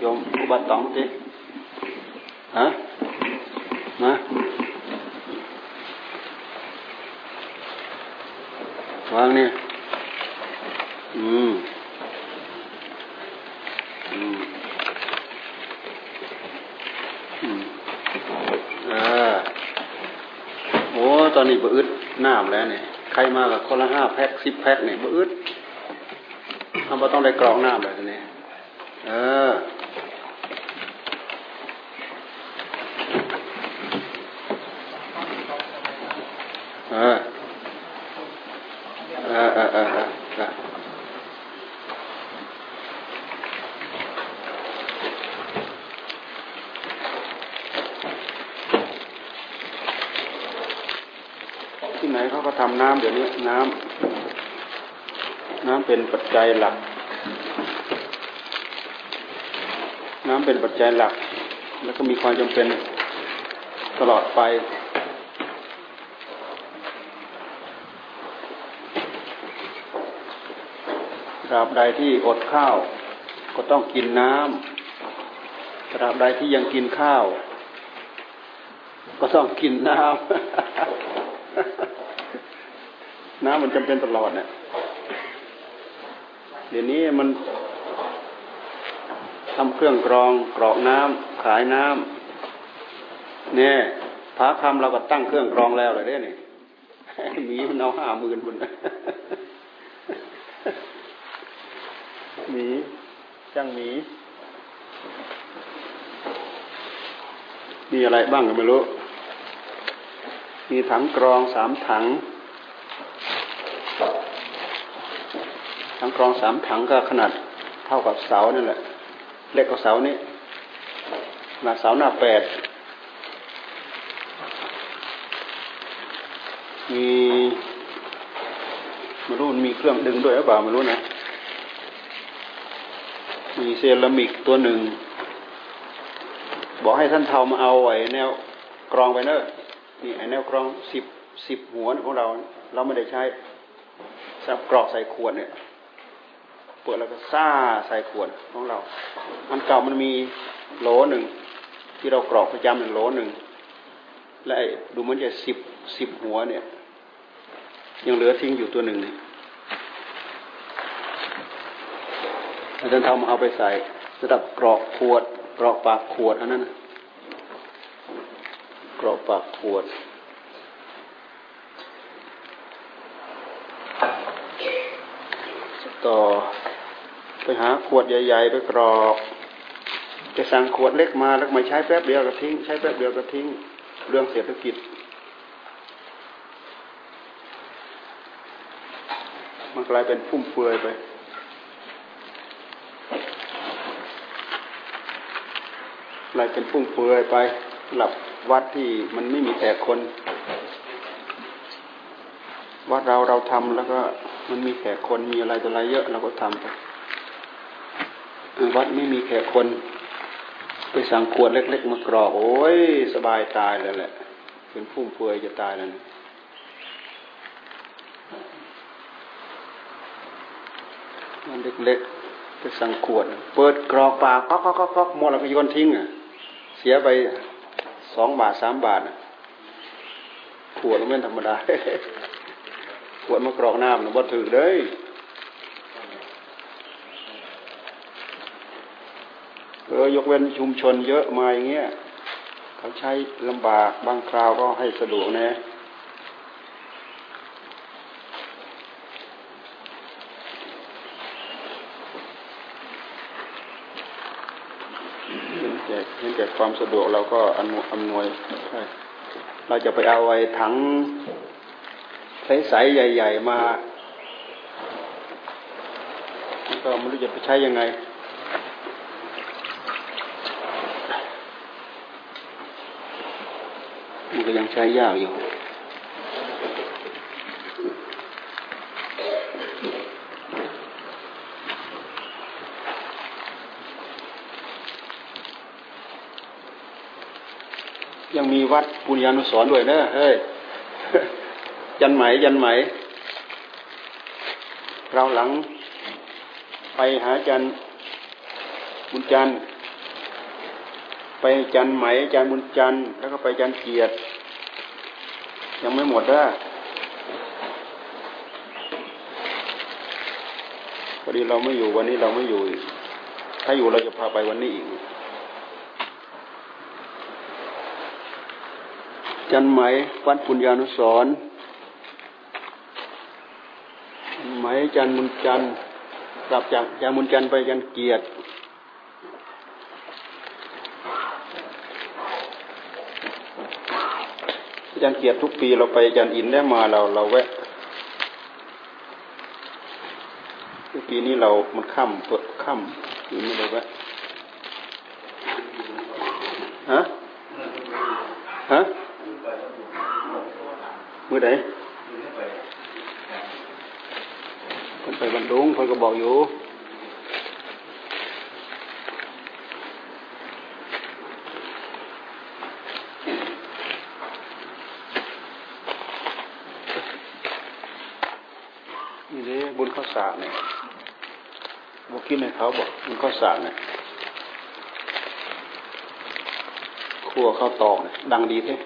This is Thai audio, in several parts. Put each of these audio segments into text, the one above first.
โยมอุบัติตองสิฮะมาวางเนี่ย อืม อืม อืมอ่าโอ้ตอนนี้บอึดน้ำแล้วเนี่ย ใครมากับคนละห้าแพ็คสิบแพ็คเนี่ยบอึดทำไมต้องได้กรองน้ำแบบนี้เออเออเออเออเออเออที่ไหนเขาก็ทำน้ำเดี๋ยวนี้น้ำน้ำเป็นปัจจัยหลัก น้ำเป็นปัจจัยหลัก แล้วก็มีความจำเป็นตลอดไป ตราบใดที่อดข้าว ก็ต้องกินน้ำตราบใดที่ยังกินข้าว ก็ต้องกินน้ำน้ำมันจำเป็นตลอดเนี่ยเดี๋ยวนี้มันทำเครื่องกรองกรอกน้ำขายน้ำเนี่ยพระคำเราก็ตั้งเครื่องกรองแล้วเลยเนี่ยมีมันเอาห้าหมื่นบุญ หมีจ้างหมี มีอะไรบ้างก็ไม่รู้ มีถังกรองสามถัง ถังกรองสามถังก็ขนาดเท่ากับเสานี่แหละ เล็กกว่าเสานี้ขนาเสาหน้าแปด มีไม่รู้มีเครื่องดึงด้วยหรือเปล่าไม่รู้นะ มีเซรามิกตัวหนึ่ง บอกให้ท่านเทามาเอาไว้แนวกรองไปเนอะนี่ไอแนวกรองสิบสิบหัวของเรา เราไม่ได้ใช้สับกรอกใส่ขวดเนี่ยเปิดแล้วก็ซ่าใส่ขวดของเรา มันเก่ามันมีโหลหนึ่งที่เรากรอกประจำหนึ่งโหลหนึ่งและดูมันจะสิบสิบหัวเนี่ย ยังเหลือทิ้งอยู่ตัวหนึ่งเนี่ย อาจารย์ทำเอาไปใส่สำหรับกรอกขวดกรอกปากขวดอันนั้นกรอกปากขวดต่อไปหาขวดใหญ่ๆ ไปกรอกจะสั่งขวดเล็กมาแล้วมาใช้แป๊บเดียวก็ทิ้ง ใช้แป๊บเดียวก็ทิ้ง เรื่องเศรษฐกิจ มันกลายเป็นฟุ่มเฟือยไป กลายเป็นฟุ่มเฟือยไปหลับวัดที่มันไม่มีแต่คน วัดเราเราทำแล้วก็มันมีแขกคนมีอะไรต่ออะไรเยอะเราก็ทำไปวัดไม่มีแขกคน ไปสั่งขวดเล็ก ๆ มากรอกโอ้ยสบายตายเลยแหละ เป็นฟุ่มเฟือยจะตายแล้วนะมันเล็กๆไปสั่งขวด เปิดกรอกปากก๊อกก๊อกก๊อกหมดแล้วก็โยนทิ้งอะ เสียไปสองบาทสามบาทขวดไม่ธรรมดาขวดมากรอกน้ำนะบ่ถือเลยเออยกเว้นชุมชนเยอะมาอย่างเงี้ยเขาใช้ลำบากบางคราวก็ให้สะดวกนะเห็น แก่ความสะดวกเราก็อำอำนวย เราจะไปเอาไว้ถังใสๆใหญ่ ๆ มาก็ไม่รู้จะไปใช้ยังไง มันก็ยังใช้ยากอยู่ มีวัดปุญญานุสร์ด้วยนะเฮ้ยยันไหมยันไหมเราหลังไปหาจันบุญจันไปจันไหมจันบุญจันแล้วก็ไปจันเกียรติยังไม่หมดนะพอดีเราไม่อยู่วันนี้เราไม่อยู่ ถ้าอยู่เราจะพาไปวันนี้อีก จันไหมวัดปุญญานุสรไหมจันมุนจันกลับจากจันมุนจันไปจันเกียรติจันเกียรติทุกปีเราไปจันอินได้มาเราเราแวะปีนี้เรามันค่ำเปิดค่ำปีนี้เราแวะฮะฮะ มือไหนคนไปบันดุงคนก็บอกอยู่นี่เลยบุญข้าวสากเนี่ยบอกกินให้เขาบอกบุญข้าวสากเนี่ยครัวข้าวตอกเนี่ยดังดีเท่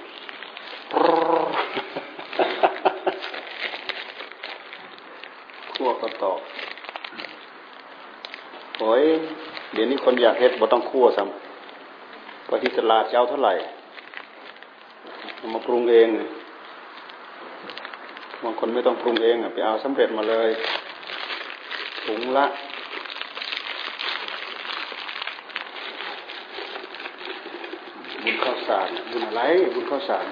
คั่วข้าวตอกโอ้ยเดี๋ยวนี้คนอยากเฮ็ดบ่ต้องคั่วซ้ำพอที่ตลาดเจ้าเท่าไหร่มาปรุงเองบางคนไม่ต้องปรุงเองอไปเอาสำเร็จมาเลยถุงละบุญข้าวสารบุญอะไรบุญข้าวสาร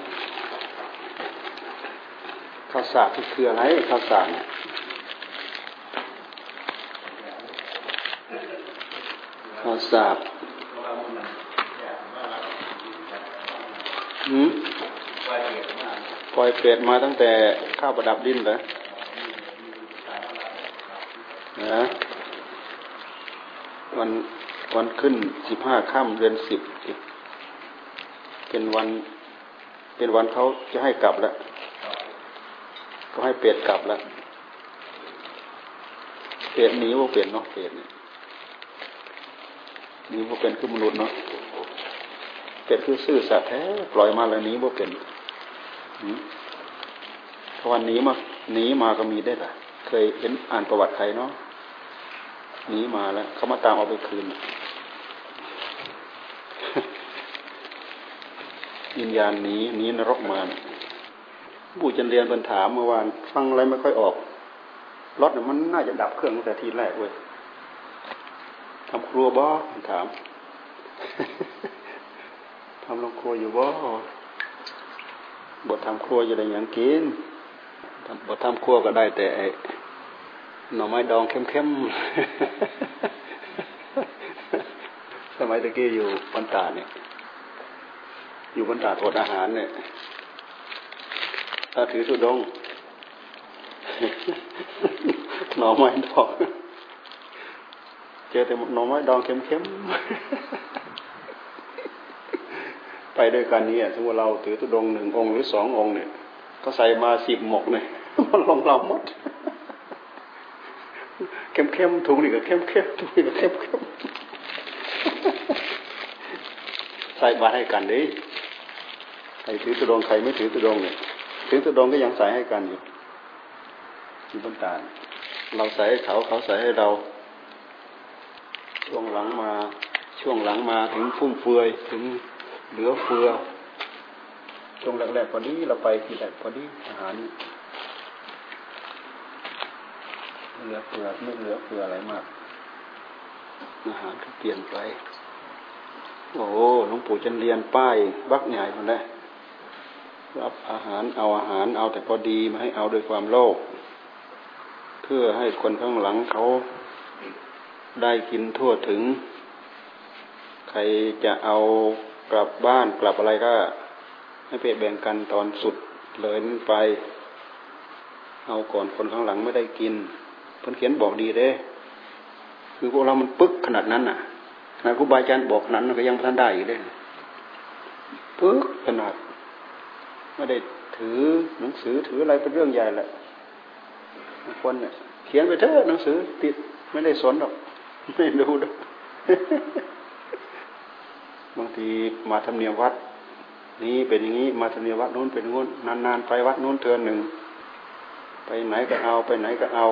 ข้าวสารคืออะไรข้าวสารข้าว สารหืมปล่อยเปรตมาตั้งแต่ข้าวประดับดินเลยนะวันวันขึ้นสิบห้าค่ำเดือนสิบเป็นวัน เป็นวันเขาจะให้กลับแล้ว ก็ให้เปรตกลับแล้วเปรตหนีว่าเปลี่ยนเนาะเปรตเนี่ย นีว่เป็นคือมนุษย์เนาะเปรตคือซื่อสัตย์แท้ปล่อยมาแล้วนีว่เป็นถ้าวันนี้มาหนีมาก็มีได้ล่ะ เคยเห็นอ่านประวัติใครเนาะหนีมาแล้วเขามาตามเอาไปคืนวิญญาณหนีหนีนรกมาผู้จันเรียนป็นถามเมื่อวานฟังอะไรไม่ค่อยออกรถมันน่าจะดับเครื่องตั้งแต่ทีแรกเว้ย ทำครัวบ่ถามทำโรงครัวอยู่บ่บททำครัวจะได้ยังกินบททำครัวก็ได้แต่หน่อไม้ดองเข้มๆ สมัยตะกี้อยู่บรรดาเนี่ย อยู่บรรดาอดอาหารเนี่ยถ้าถือสุดง หน่อไม้ดอง เจอแต่หน่อไม้ดองเข้มๆ ไปด้วยกันนี้สมมติเราถือตุดงหนึ่งองค์หรือสององค์เนี่ย ก็ใส่มาสิบหมกเนี่ยมันลงเราหมด เข้มเข้มถุงนี่ก็เข้มเข้มถุงนี่ก็เข้มเข้มใส่บาให้กันดิใครถือตุดงใครไม่ถือตุดงเนี่ย ถือตุดงก็ยังใส่ให้กันอยู่ที่บนตาเราใส่ให้เขาเขาใส่ให้เรา ช่วงหลังมา ช่วงหลังมาถึงฟุ่มเฟือยถึงเหลือเฟือ ช่วงแรกๆพอดีเราไปทีแรกพอดีอาหารเหลือเฟือไม่เหลือเฟืออะไรมากอาหารก็เปลี่ยนไป โอ้หลวงปู่จันเรียนป้ายบักใหญ่คนแรกรับอาหารเอาอาหารเอาแต่พอดีมาให้เอาโดยความโลภเพื่อให้คนข้างหลังเขา ได้กินทั่วถึง ใครจะเอากลับบ้านกลับอะไรก็ ให้ไปแบ่งกันตอนสุดเลยนั้นไป เอาก่อนคนข้างหลังไม่ได้กินเพิ่นเขียนบอกดีเด้ คือพวกเรามันปึ๊กขนาดนั้นน่ะขนาดครูบาอาจารย์บอกนั้นก็ยังท่านได้อยู่เด้ปึ๊กขนาดไม่ได้ถือหนังสือถืออะไรเป็นเรื่องใหญ่แหละคนเนี่ยเขียนไปเถอะหนังสือติดไม่ได้สนหรอก ไม่ดูดอกบางทีมาทำเนียมวัด นี้เป็นอย่างนี้มาทำเนียมวัดนู้นเป็นงู้นนานๆไปวัดนู้นเทือนหนึ่งไปไหนก็เอาไปไหนก็เอา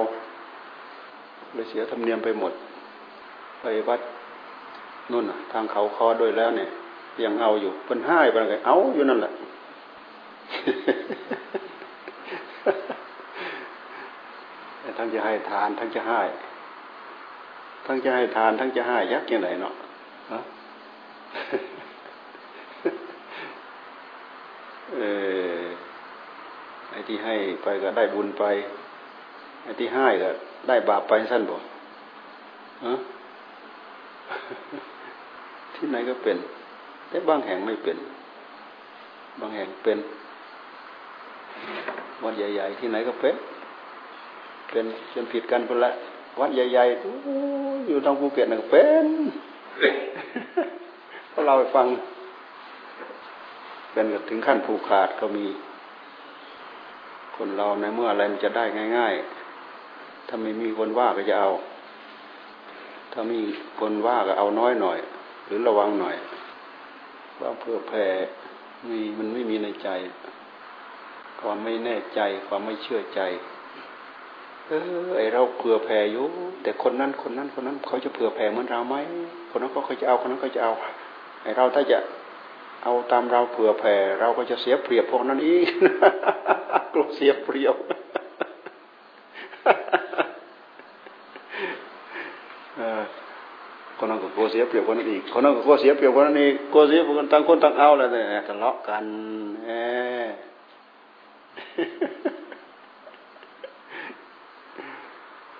เลยเสียธรรมเนียมไปหมด ไปวัดนู่นทางเขาคอด้วยแล้วเนี่ย ยังเอาอยู่เป็นห้ายไปไงเอาอยู่นั่นแหละทั้งจะให้ทานทั้งจะให้ ทั้งจะให้ทาน ทั้งจะให้ยักยังไงเนาะเออไอ้ที่ให้ไปก็ได้บุญไป ไอ้ที่ให้ก็ได้บาปไปสั้นบ่ฮะที่ไหนก็เป็น แต่บางแห่งไม่เป็น บางแห่งเป็นวัดใหญ่ ๆ ที่ไหนก็เป็น เป็นจนผิดกันไปละ วัดใหญ่ๆอยู่ทางภูเก็ตน่ะเป็นเพราะเราไปฟัง เป็นถึงขั้นผูกขาดก็มี คนเราในเมื่ออะไรมันจะได้ง่าย ๆ ถ้าไม่มีคนว่าก็จะเอา ถ้ามีคนว่าก็เอาน้อยหน่อย หรือระวังหน่อยว่าเพื่อแผ่มีมันไม่มีในใจ ความไม่แน่ใจความไม่เชื่อใจ เออไอเราเผื่อแผ่อยู่แต่คนนั้นคนนั้นคนนั้นเขาจะเผื่อแผ่เหมือนเราไหมคนนั้นก็เขาจะเอาคนนั้นก็จะเอาไอเราถ้าจะเอาตามเราเผื่อแผ่ เราก็จะเสียเปรียบพวกนั้นอีกกลัวเสียเปรียบคนนั้นก็กลัวเสียเปรียบคนนั้นอีกคนนั้นก็กลัวเสียเปรียบคนนั้นอีกกลัวเสียคนต่างคนต่างเอาแล้วเนี่ยทะเลาะกันแหม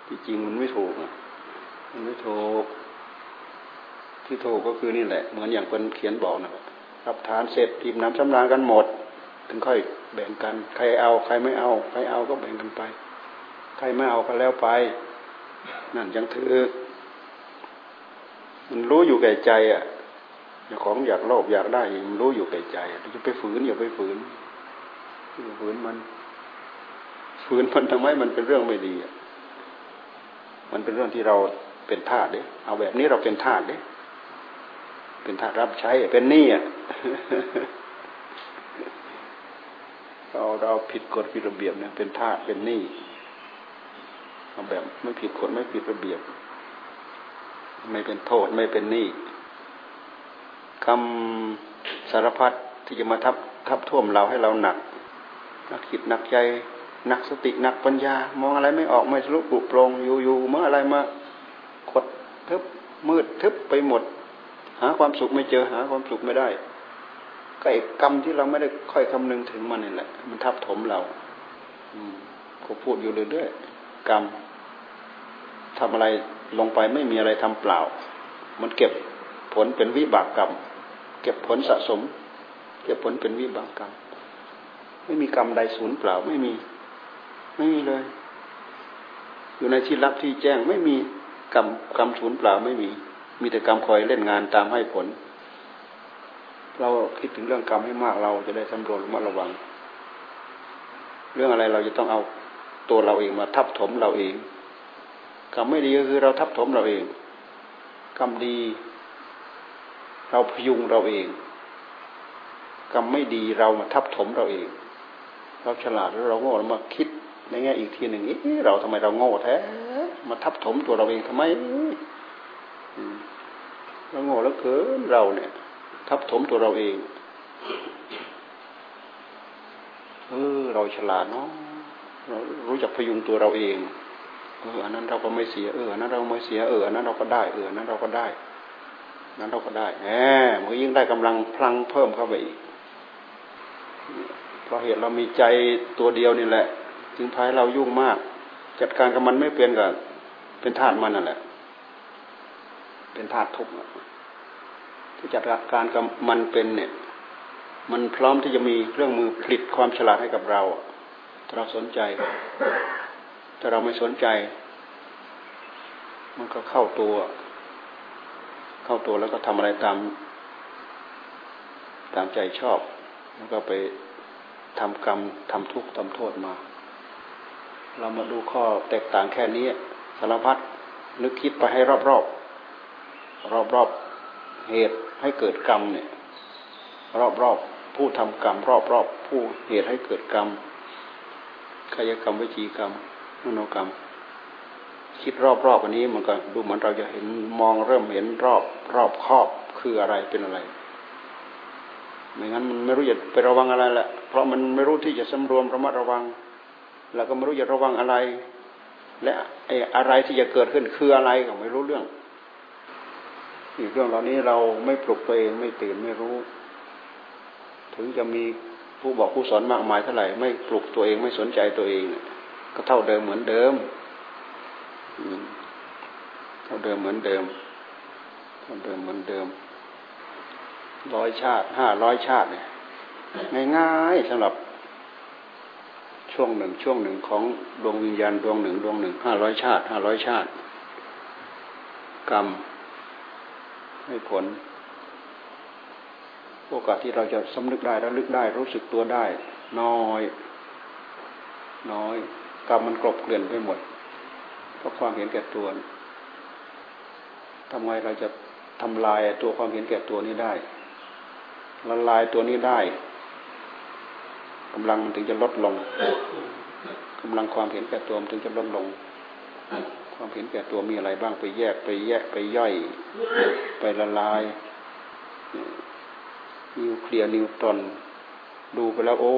ที่จ ริงมันไม่ถูกอะมันไม่ถูกที่ถูกก็คือนี่แหละ เหมือนอย่างคนเขียนบอกนะรับทานเสร็จทิมน้ำชำระกันหมด ถึงค่อยแบ่งกัน ใครเอา ใครไม่เอา ใครเอาก็แบ่งกันไป ใครไม่เอาก็แล้วไป นั่นยังถือ มันรู้อยู่แก่ใจอะอยากของอยากโลภอยากได้มันรู้อยู่แก่ใจจะไปฝืนอย่าไปฝืนอย่าฝืนมัน ฝืนมันทำไมมันเป็นเรื่องไม่ดีอะ มันเป็นเรื่องที่เราเป็นทาสเด้เอาแบบนี้เราเป็นทาสเด้เป็นทาสรับใช้เป็นหนี้อะเราเราผิดกฎผิดระเบียบเนี่ยเป็นทาสเป็นหนี้เอาแบบไม่ผิดกฎไม่ผิดระเบียบ ไม่เป็นโทษไม่เป็นหนี้คำสารพัดที่จะมาทับทับท่วมเราให้เราหนักนักคิดนักใจ นักสตินักปัญญา มองอะไรไม่ออกไม่ทะลุปุโปรงอยู่อยู่เมื่ออะไรมาขดทึบมืดทึบไปหมด หาความสุขไม่เจอหาความสุขไม่ได้ ก็ไอ้กรรมที่เราไม่ได้ค่อยคำนึงถึงมันนี่แหละ มันทับถมเรา อืมเขาพูดอยู่เรื่อยๆกรรมทำอะไรลงไปไม่มีอะไรทำเปล่า มันเก็บผลเป็นวิบากกรรม เก็บผลสะสม เก็บผลเป็นวิบากกรรม ไม่มีกรรมใดสูญเปล่า ไม่มี ไม่มีเลย อยู่ในที่รับที่แจ้งไม่มีกรรมกรรมสูญเปล่าไม่มี มีแต่กรรมคอยเล่นงานตามให้ผล เราคิดถึงเรื่องกรรมให้มากเราจะได้สำรวจระมัดระวัง เรื่องอะไรเราจะต้องเอาตัวเราเองมาทับถมเราเองกรรมไม่ดีก็คือเราทับถมเราเองกรรมดี เราพยุงเราเองกรรมไม่ดีเรามาทับถมเราเอง เราฉลาดแล้วเราโง่เรามาคิด ในแง่อีกทีหนึ่งเราทำไมเราโง่แท้มาทับถมตัวเราเองทำไมเราโง่แล้วเกินเราเนี่ย ทับถมตัวเราเอง เออ เราฉลาดเนาะเรารู้จักพยุงตัวเราเอง เอออันนั้นเราก็ไม่เสียเอออันนั้นเราไม่เสียเอออันนั้นเราก็ได้เอออันนั้นเราก็ได้นั้นเราก็ได้แหมมันยิ่งได้กำลังพลังเพิ่มเข้าไปอีกเพราะเหตุเรามีใจตัวเดียวนี่แหละ จึงพายเรายุ่งมาก จัดการกับมันไม่เปลี่ยนกับเป็นธาตุมันนั่นแหละ เป็นธาตุทุกข์ที่จัดการกับมันเป็นเนี่ย มันพร้อมที่จะมีเครื่องมือผลิตความฉลาดให้กับเราถ้าเราสนใจถ้าเราไม่สนใจ มันก็เข้าตัว เข้าตัวแล้วก็ทำอะไรตาม ตามใจชอบ แล้วก็ไปทำกรรมทำทุกข์ทำโทษมา เรามาดูข้อแตกต่างแค่นี้สารพัดนึกคิดไปให้รอบๆ รอบๆเหตุให้เกิดกรรมเนี่ย รอบๆผู้ทำกรรม รอบๆผู้เหตุให้เกิดกรรมกายกรรมวิจีกรรมมโนกรรม คิดรอบๆอันนี้มันก็ดูเหมือนเราจะเห็นมองเริ่มเห็นรอบรอบครอบคืออะไรเป็นอะไรไม่งั้นมันไม่รู้จะไประวังอะไรแหละเพราะมันไม่รู้ที่จะสำรวมระมัดระวัง แล้วก็ไม่รู้จะระวังอะไร และไอ้อะไรที่จะเกิดขึ้นคืออะไรก็ไม่รู้เรื่องอีกเรื่องเหล่านี้เราไม่ปลุกตัวเองไม่ตื่นไม่รู้ ถึงจะมีผู้บอกผู้สอนมากมายเท่าไหร่ไม่ปลุกตัวเองไม่สนใจตัวเอง ก็เท่าเดิมเหมือนเดิมเท่าเดิมเหมือนเดิมเท่าเดิมเหมือนเดิมร้อยชาติห้าร้อยชาติเนี่ยง่ายๆสำหรับ ช่วงหนึ่งช่วงหนึ่งของดวงวิญญาณดวงหนึ่งดวงหนึ่งห้าร้อยชาติห้าร้อยชาติ กรรมให้ผลโอกาสที่เราจะสำนึกได้ระลึกได้รู้สึกตัวได้ น้อย น้อยกรรมมันกลบเกลื่อนไปหมดเพราะความเห็นแก่ตัวทำไงเราจะทำลายตัวความเห็นแก่ตัวนี้ได้ละลายตัวนี้ได้ กำลังมันถึงจะลดลงกำลังความเห็นแก่ตัวมันถึงจะลดลง ความเห็นแก่ตัวมีอะไรบ้างไปแยกไปแยกไปย่อย ไปละลาย นิวเคลียร์นิวตรอนดูไปแล้ว โอ้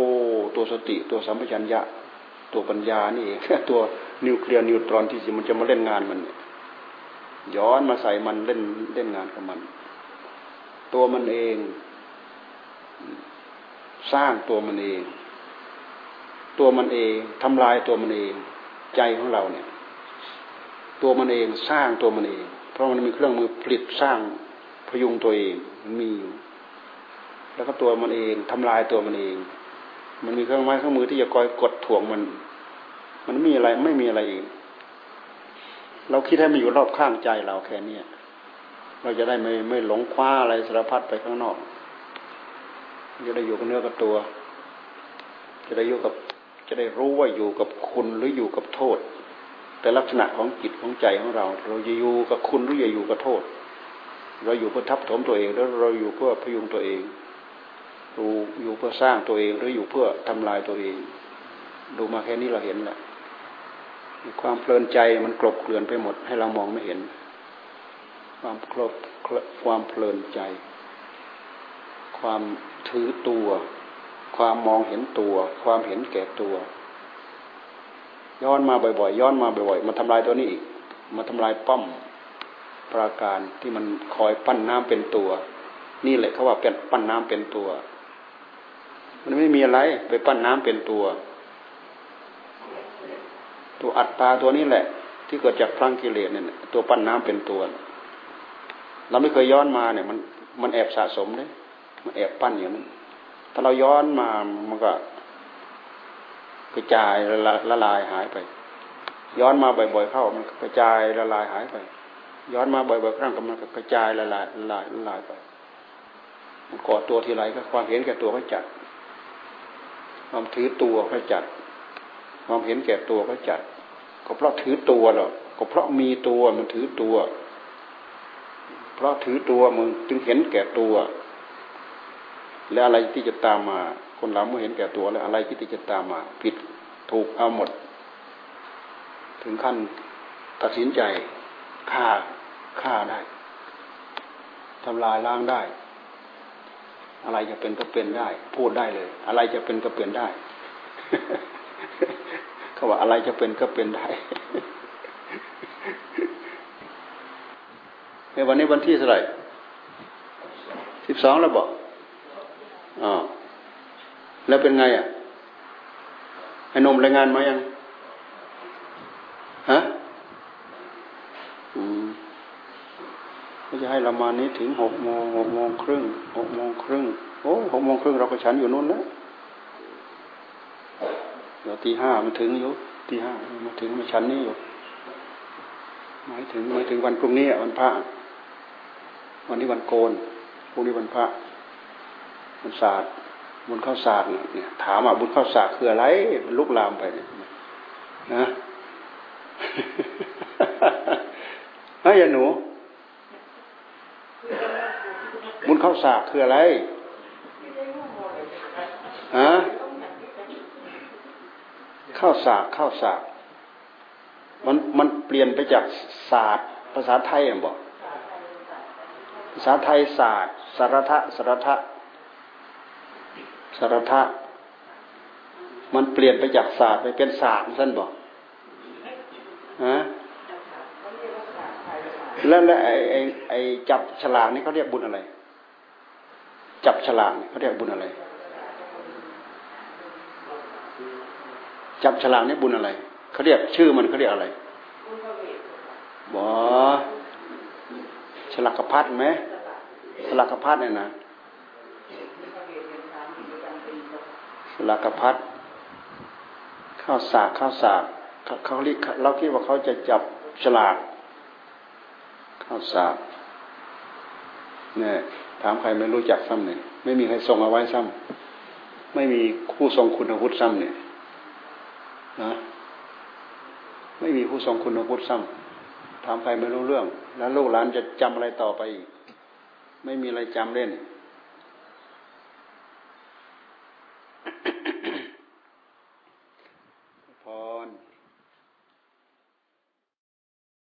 ตัวสติตัวสัมปชัญญะ ตัวปัญญานี่เองตัวนิวเคลียร์นิวตรอนที่มันจะมาเล่นงานมันย้อนมาใส่มันเล่นเล่นงานกับมัน ตัวมันเอง สร้างตัวมันเอง ตัวมันเองทำลายตัวมันเอง ใจของเราเนี่ย ตัวมันเองสร้างตัวมันเอง เพราะมันมีเครื่องมือผลิตสร้างพยุงตัวเองมันมีอยู่ แล้วก็ตัวมันเองทำลายตัวมันเอง มันมีเครื่องไม้เครื่องมือที่จะคอยกดถ่วงมัน มันมีอะไรไม่มีอะไรเองเราคิดให้มันอยู่รอบข้างใจเราแค่นี้เราจะได้ไม่ไม่หลงคว้าอะไรสารพัดไปข้างนอกจะได้อยู่กับเนื้อกับตัว จะได้อยู่กับ จะได้รู้ว่าอยู่กับคุณหรืออยู่กับโทษ แต่ลักษณะของจิตของใจของเรา เราจะอยู่กับคุณหรือจะอยู่กับโทษ เราอยู่เพื่อทับถมตัวเอง แล้วเราอยู่เพื่อพยุงตัวเองดูอยู่เพื่อสร้างตัวเองหรืออยู่เพื่อทำลายตัวเอง ดูมาแค่นี้เราเห็นแหละความเพลินใจมันกลบเกลื่อนไปหมด ให้เรามองไม่เห็น ความกลบความเพลินใจ ความถือตัว ความมองเห็นตัว ความเห็นแก่ตัว ย้อนมาบ่อยๆ ย้อนมาบ่อยๆ มาทำลายตัวนี้อีก มาทำลายป้อมปราการที่มันคอยปั้นน้ำเป็นตัว นี่แหละเขาว่าเป็นปั้นน้ำเป็นตัว มันไม่มีอะไรไปปั้นน้ำเป็นตัว ตัวอัตตาตัวนี้แหละ ที่เกิดจากพลังกิเลสเนี่ยตัวปั้นน้ำเป็นตัว เราไม่เคยย้อนมาเนี่ย มันมันแอบสะสมเลยมันแอบปั้นอย่างนั้น ถ้าเราย้อนมามันก็กระจายละละลายหายไป ย้อนมาบ่อย ๆ เข้ามันกระจายละลายหายไป ย้อนมาบ่อยๆครั้งก็มันกระจายละลายละลายละลายไป มันก่อตัวทีไรก็ความเห็นแก่ตัวก็จัด ความถือตัวก็จัด ความเห็นแก่ตัวก็จัด ก็เพราะถือตัวหรอกก็เพราะมีตัวมันถือตัว เพราะถือตัวมึงจึงเห็นแก่ตัว แล้วอะไรที่จะตามมา คนเราเมื่อเห็นแก่ตัวแล้วอะไรที่จะตามมา ผิดถูกเอาหมด ถึงขั้นตัดสินใจฆ่าฆ่าได้ทำลายล้างได้ อะไรจะเป็นก็เป็นได้ พูดได้เลย อะไรจะเป็นก็เป็นได้เขาว่าอะไรจะเป็นก็เป็นได้ในวันนี้วันที่เท่าไหร่สิบสองแล้วบอก อ๋อแล้วเป็นไงอะไอ้นมรายงานมายังฮะอืมก็จะให้เรามานี้ถึงหกโมงหกโมงครึ่งหกโมงครึ่งโอ้หกโมงครึ่งเราก็ฉันอยู่นู่นแล้วเดี๋ยวตีห้ามันถึงอยู่ตีห้ามาถึงมาฉันนี่อยู่หมายถึงหมายถึงวันพรุ่งนี้วันพระ วันนี้วันโกนพรุ่งนี้วันพระ บุญศาสตร์บุญข้าวศาสตร์เนี่ยถามว่าบุญข้าวศาสตร์คืออะไรมันลุกลามไปเนี่ยนะเฮ้ยหนู บุญข้าวสากคืออะไรฮะข้าวสากข้าวสาก มันมันเปลี่ยนไปจากศาสตร์ ภาษาไทยอะบอกภาษาไทยศาสตร์สารทะสารทะ สารทะมันเปลี่ยนไปจากศาสตร์ไปเป็นศาสตร์ท่านบอกฮะแล้วแล้วไอ้ไอ้ไอ้จับฉลากนี่เขาเรียกบุญอะไร จับฉลากนี่เขาเรียกบุญอะไร จับฉลากนี่บุญอะไรเขาเรียกชื่อมันเขาเรียกอะไรบอฉลากพัดไหมฉลากพัดเนี่ยนะ ฉลากพัดข้าวสากข้าวสากเขาเรียกเราคิดว่าเขาจะจับฉลากข้าวสากเนี่ยถามใครไม่รู้จักซ้ำเนี่ยไม่มีใครส่งเอาไว้ซ้ำไม่มีผู้ทรงคุณวุฒิซ้ำเนี่ยนะไม่มีผู้ทรงคุณวุฒิซ้ำถามใครไม่รู้เรื่อง แล้วลูกหลานจะจำอะไรต่อไปอีก ไม่มีอะไรจำเล่น